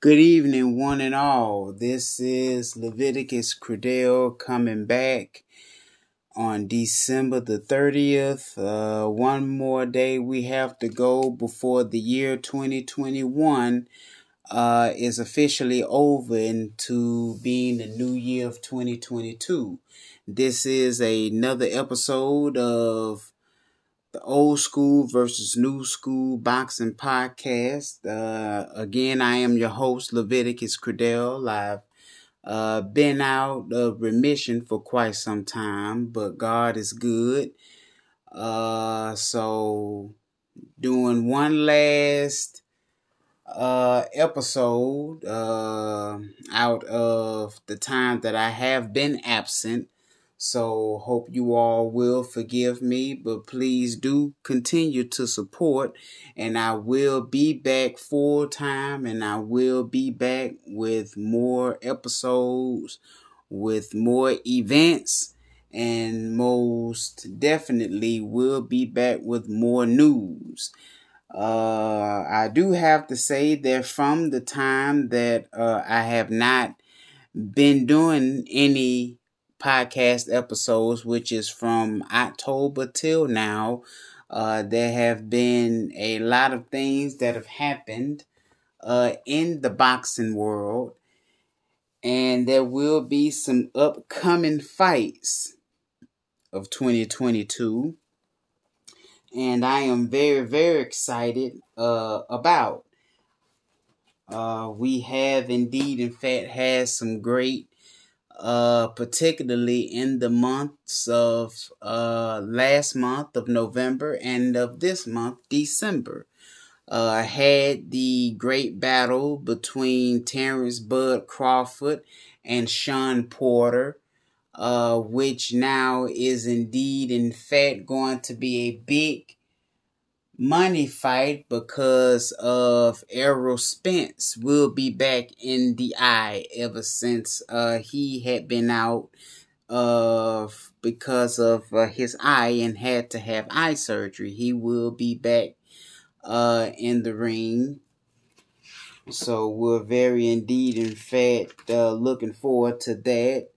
Good evening, one and all. This is Leviticus Credell coming back on December the 30th. Uh, one more day we have to go before the year 2021 uh, is officially over into being the new year of 2022. This is another episode of the old school versus new school boxing podcast. Uh, again, I am your host, Leviticus Credell. I've uh, been out of remission for quite some time, but God is good. Uh, so doing one last uh episode uh out of the time that I have been absent so hope you all will forgive me, but please do continue to support and I will be back full time and I will be back with more episodes, with more events and most definitely will be back with more news. Uh, I do have to say that from the time that uh, I have not been doing any podcast episodes, which is from October till now. Uh, there have been a lot of things that have happened uh, in the boxing world, and there will be some upcoming fights of 2022, and I am very, very excited uh, about. Uh, we have indeed, in fact, had some great uh, particularly in the months of uh, last month of November and of this month, December. Uh, had the great battle between Terence Bud Crawford and Shawn Porter, uh, which now is indeed, in fact, going to be a big money fight because of Errol Spence will be back in the eye ever since uh, he had been out of because of uh, his eye and had to have eye surgery. He will be back uh, in the ring. So we're very indeed, in fact, uh, looking forward to that.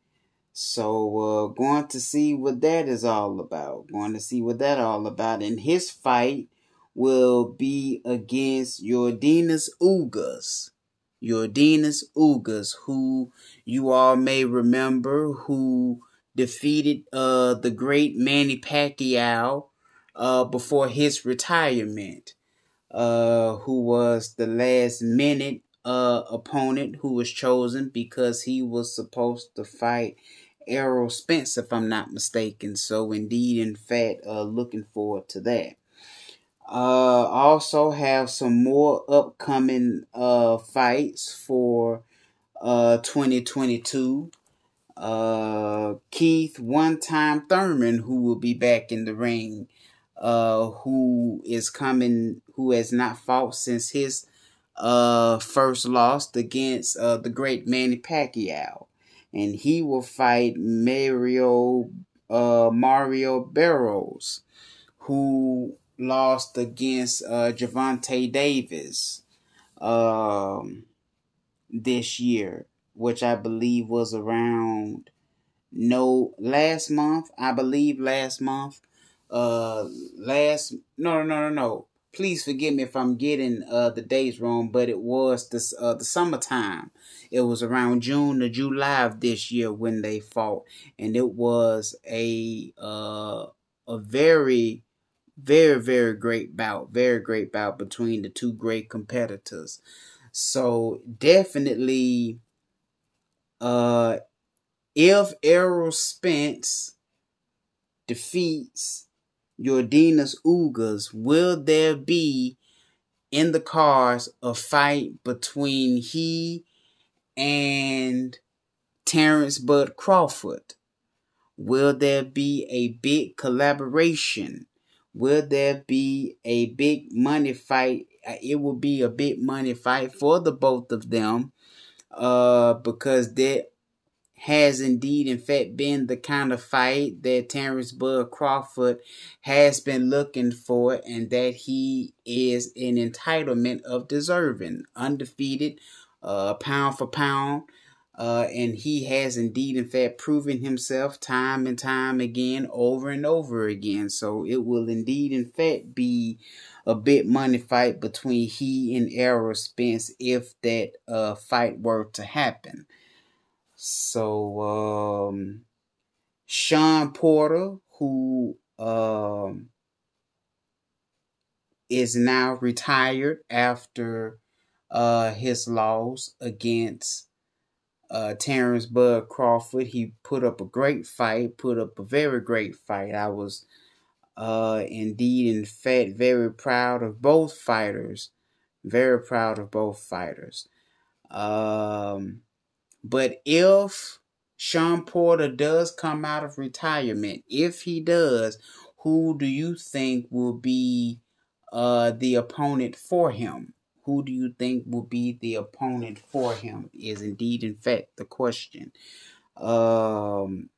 So uh, going to see what that is all about. Going to see what that all about. In his fight will be against Yordenis Ugas. Yordenis Ugas, who you all may remember, who defeated uh, the great Manny Pacquiao uh, before his retirement, uh, who was the last minute uh, opponent who was chosen because he was supposed to fight Errol Spence, if I'm not mistaken. So, indeed, in fact, uh, looking forward to that. Uh, also have some more upcoming uh fights for uh 2022. Uh, Keith One Time Thurman, who will be back in the ring, uh, who is coming, who has not fought since his uh first loss against uh the great Manny Pacquiao, and he will fight Mario uh Mario Barrios, who lost against uh, Gervonta Davis um, this year, which I believe was around no last month. I believe last month. Uh, last no no no no. Please forgive me if I'm getting uh the dates wrong, but it was this uh the summertime. It was around June or July of this year when they fought, and it was a uh a very very, very great bout. Very great bout between the two great competitors. So definitely uh if Errol Spence defeats Yordenis Ugas, will there be in the cards a fight between he and Terence Bud Crawford? Will there be a big collaboration? Will there be a big money fight? Uh, it will be a big money fight for the both of them, uh, because that has indeed, in fact, been the kind of fight that Terence Bud Crawford has been looking for, and that he is an entitlement of deserving. Undefeated, uh, pound for pound. Uh, and he has indeed, in fact, proven himself time and time again, over and over again. So it will indeed, in fact, be a big money fight between he and Errol Spence if that uh, fight were to happen. So um, Shawn Porter, who um, is now retired after uh, his loss against uh, Terence Bud Crawford. He put up a great fight, put up a very great fight. I was uh, indeed, in fact, very proud of both fighters. Very proud of both fighters. Um, but if Shawn Porter does come out of retirement, if he does, who do you think will be uh, the opponent for him? Who do you think will be the opponent for him? Is indeed, in fact, the question. Um,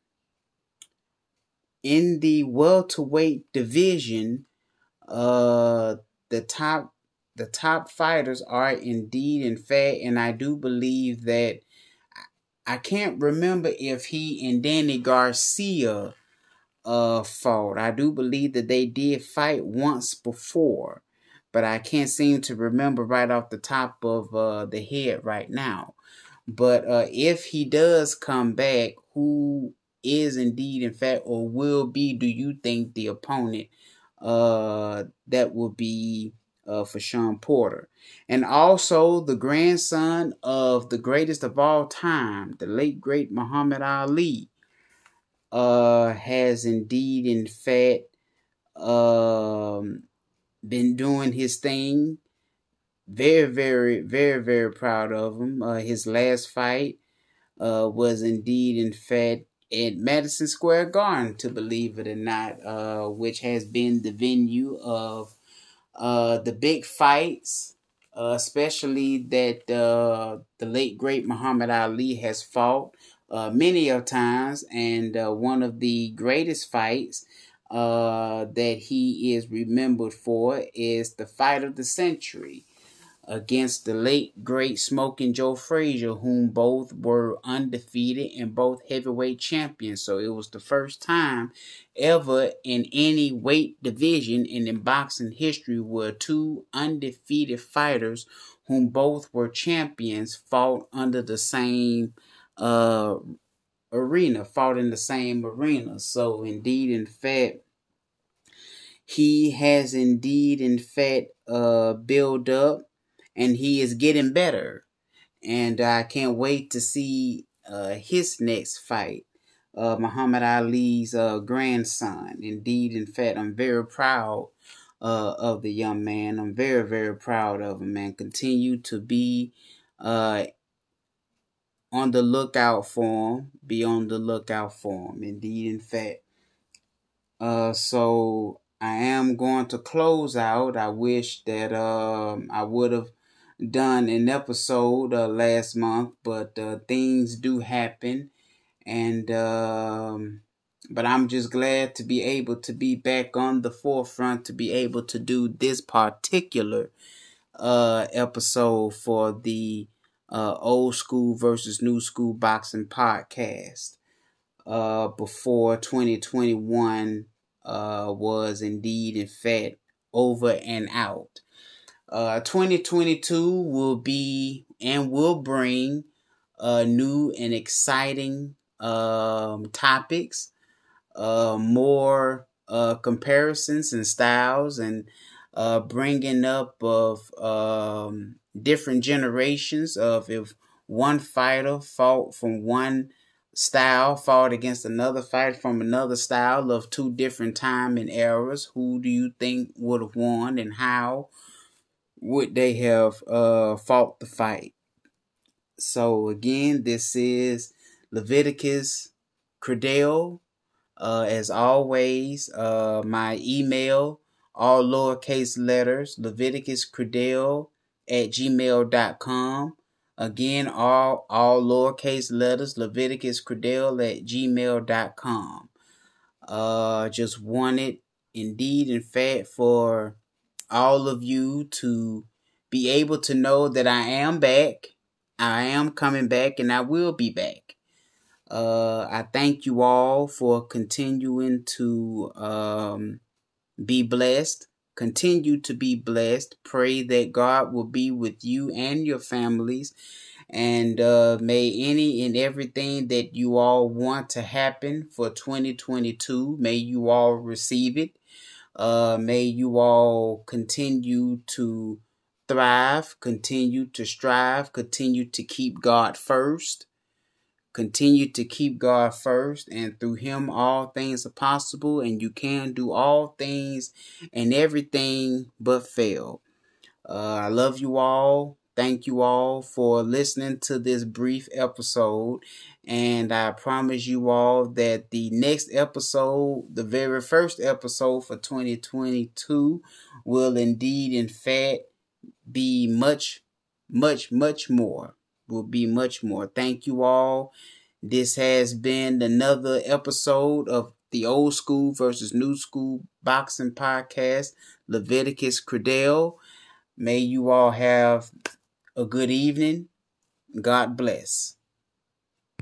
in the welterweight division, uh, the top the top fighters are indeed in fact, and I do believe that I can't remember if he and Danny Garcia uh fought. I do believe that they did fight once before, but I can't seem to remember right off the top of uh the head right now. But uh if he does come back, who is indeed in fact or will be do you think the opponent uh that will be uh, for Shawn Porter. And also the grandson of the greatest of all time, the late great Muhammad Ali, uh, has indeed, in fact, um, been doing his thing. Very, very, very, very proud of him. Uh, his last fight uh, was indeed, in fact, at Madison Square Garden, to believe it or not, uh, which has been the venue of uh, the big fights, uh, especially that uh, the late great Muhammad Ali has fought uh, many of times, and uh, one of the greatest fights uh, that he is remembered for is the fight of the century against the late great Smoking Joe Frazier, whom both were undefeated and both heavyweight champions. So it was the first time ever in any weight division and in boxing history where two undefeated fighters, whom both were champions, fought under the same uh, arena, fought in the same arena. So indeed, in fact, he has indeed, in fact, uh, built up and he is getting better. And I can't wait to see uh, his next fight, uh, Muhammad Ali's uh, grandson. Indeed, in fact, I'm very proud uh, of the young man. I'm very, very proud of him, and continue to be uh, on the lookout for him. Be on the lookout for him. Indeed, in fact. Uh, so I am going to close out. I wish that um, I would have done an episode uh, last month, but uh, things do happen, and um, but I'm just glad to be able to be back on the forefront to be able to do this particular uh, episode for the uh, old school versus new school boxing podcast. Uh, before 2021 uh, was indeed, in fact, over and out. Uh, 2022 will be and will bring uh, new and exciting um, topics, uh, more uh, comparisons and styles, and uh, bringing up of um, different generations of if one fighter fought from one style fought against another fighter from another style of two different time and eras who do you think would have won and how would they have uh, fought the fight? So again, this is Leviticus Credell. Uh, as always, uh, my email, all lowercase letters, Leviticus Credell at gmail.com. Again, all, all lowercase letters, Leviticus Credell at gmail.com. Uh, just wanted, indeed, in fact, for all of you to be able to know that I am back. I am coming back and I will be back. Uh, I thank you all for continuing to um, be blessed. Continue to be blessed. Pray that God will be with you and your families. And uh, may any and everything that you all want to happen for 2022, may you all receive it. Uh, may you all continue to thrive, continue to strive, continue to keep God first. Continue to keep God first, and through Him all things are possible, and you can do all things and everything but fail. Uh, I love you all. Thank you all for listening to this brief episode. And I promise you all that the next episode, the very first episode for 2022, will indeed, in fact, be much, much, much more. Will be much more. Thank you all. This has been another episode of the old school versus new school boxing podcast, Leviticus Credell. May you all have a good evening. God bless.